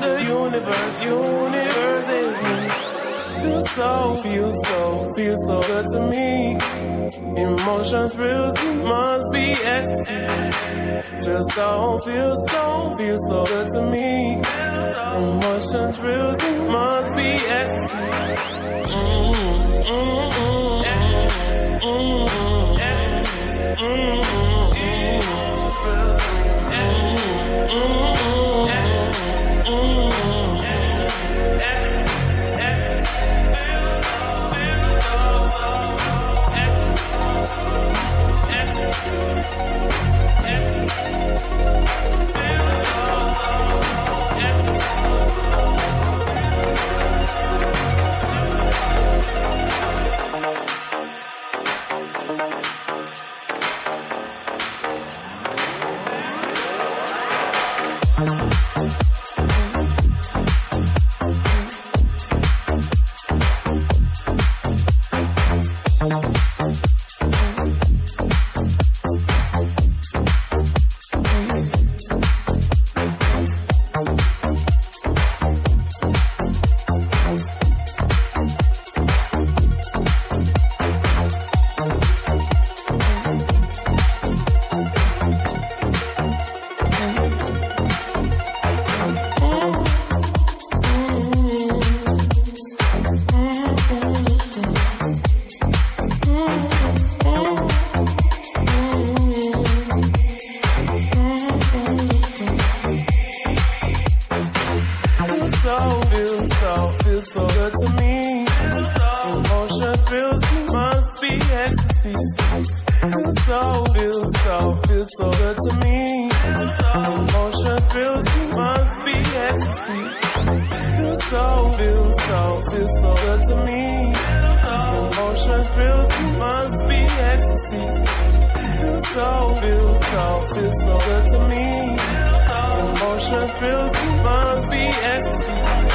the universe, universe is me. Feel so, feel so, feel so good to me. Emotion thrills must be ecstasy. Feel so, feel so, feel so good to me. Emotion thrills must be ecstasy. Mm, so, feels so, feels so good to me. Emotions feels must be ecstasy. Feels so, feels so, feels so good to me. Emotions feels must be ecstasy.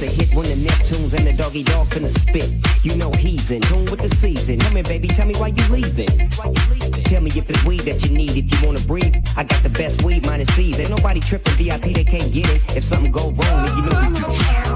It's a hit when the Neptunes and the Doggy Dogg finna spit. You know he's in tune with the season. Come here, baby, tell me why you leaving. Tell me if it's weed that you need, if you wanna breathe. I got the best weed, minus C's. Ain't nobody tripping VIP, they can't get it. If something go wrong, then you know you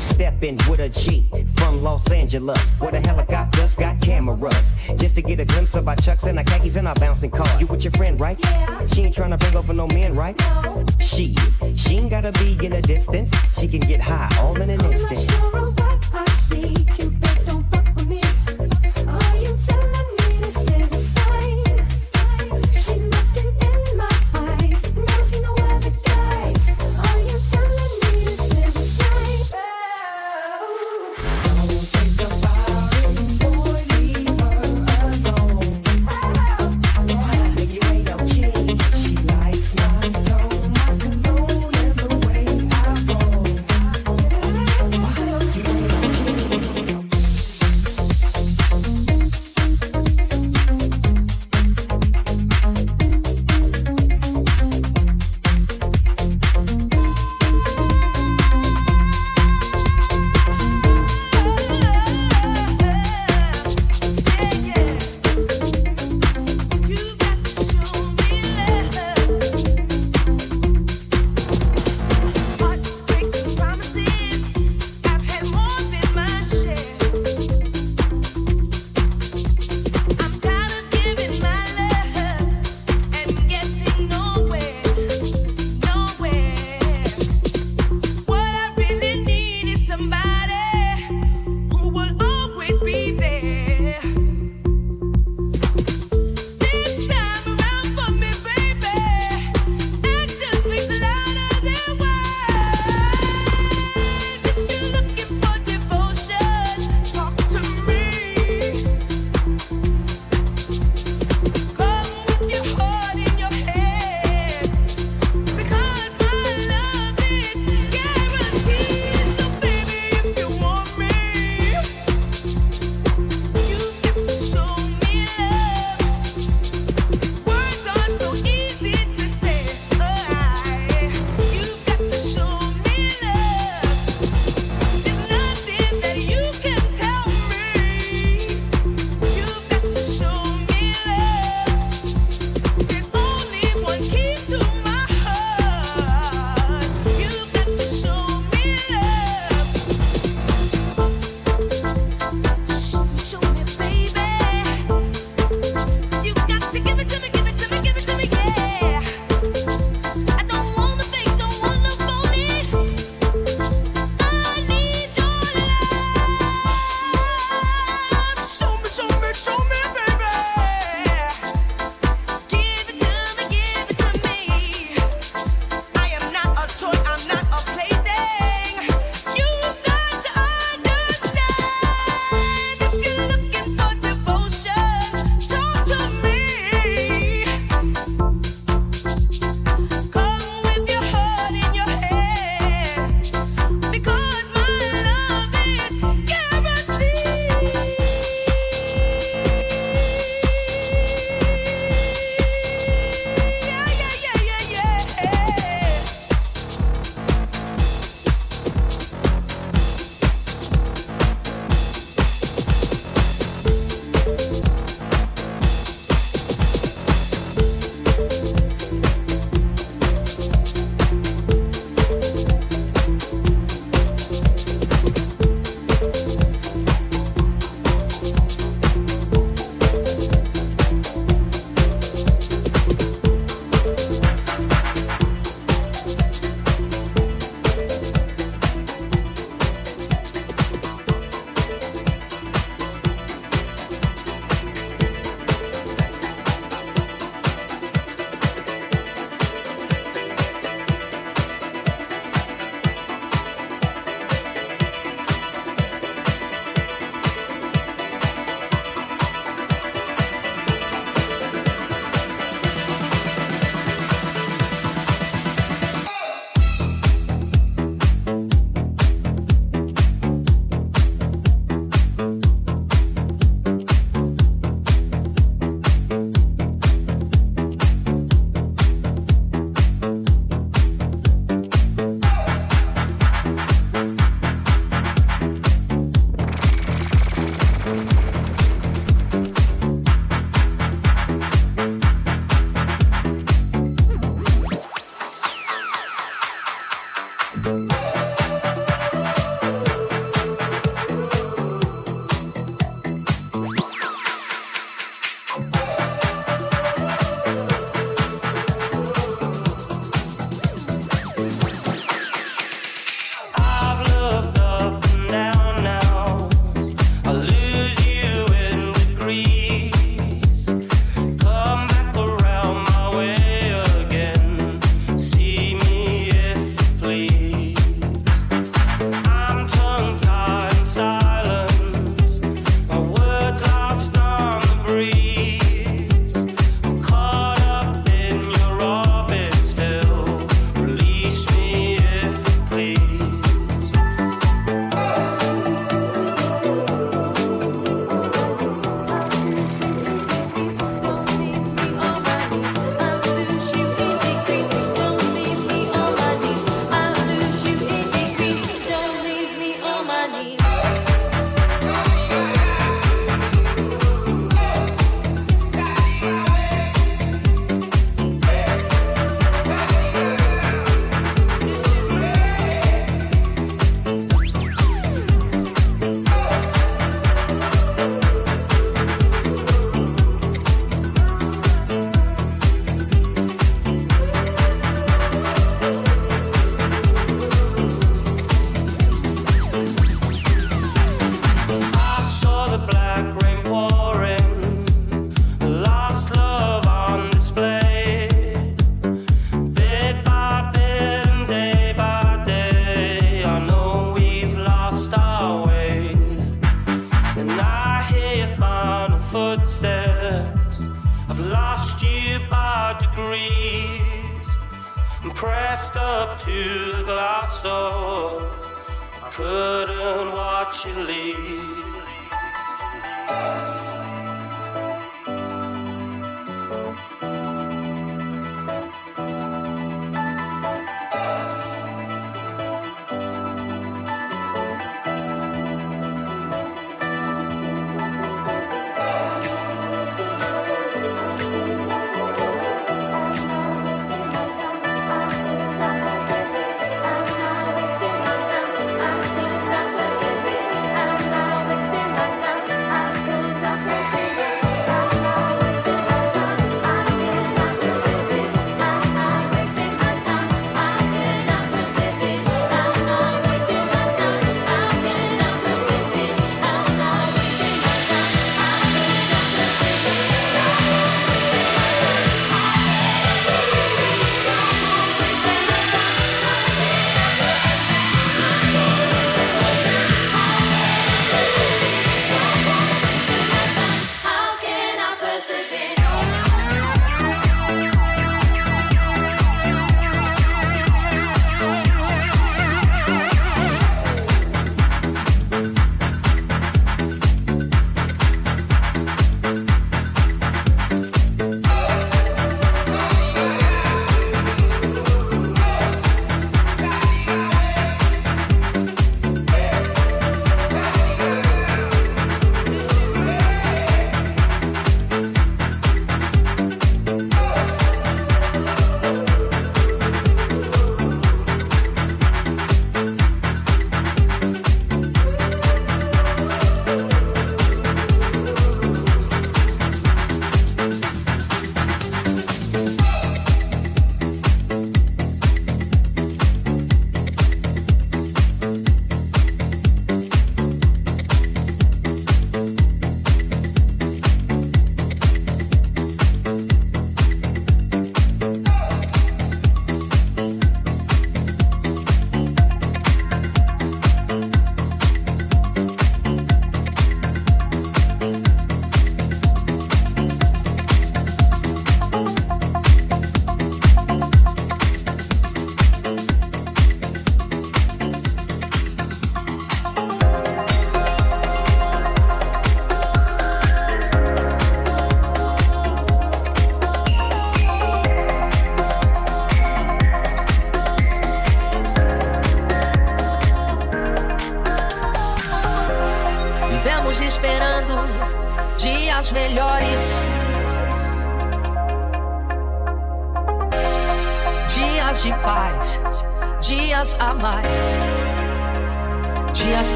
you stepping with a G from Los Angeles, where the helicopters got cameras. Just to get a glimpse of our chucks and our khakis and our bouncing car. You with your friend, right? Yeah. She ain't trying to bring over no men, right? No. She, she ain't gotta be in a distance. She can get high all in an instant. Couldn't watch you leave.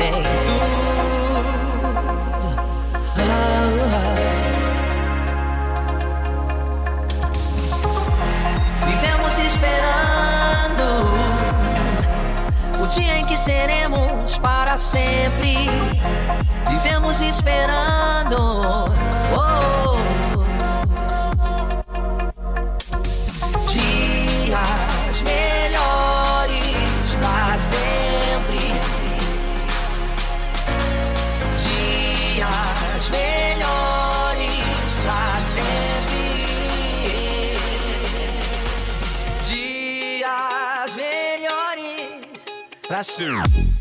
Ah, ah. Seremos para sempre vivemos esperando. Oh, oh, oh. That's soon.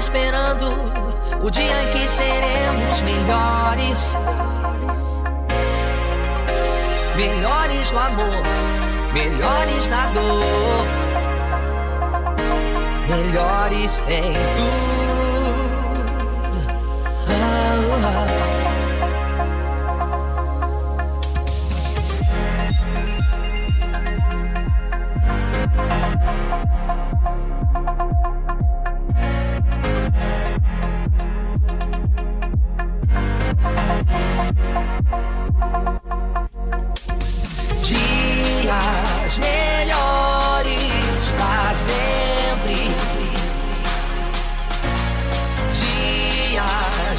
Esperando o dia em que seremos melhores. Melhores no amor, melhores na dor, melhores em tudo.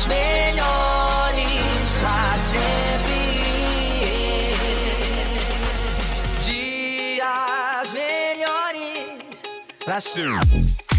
Dias melhores pra sempre. Dias melhores pra sempre.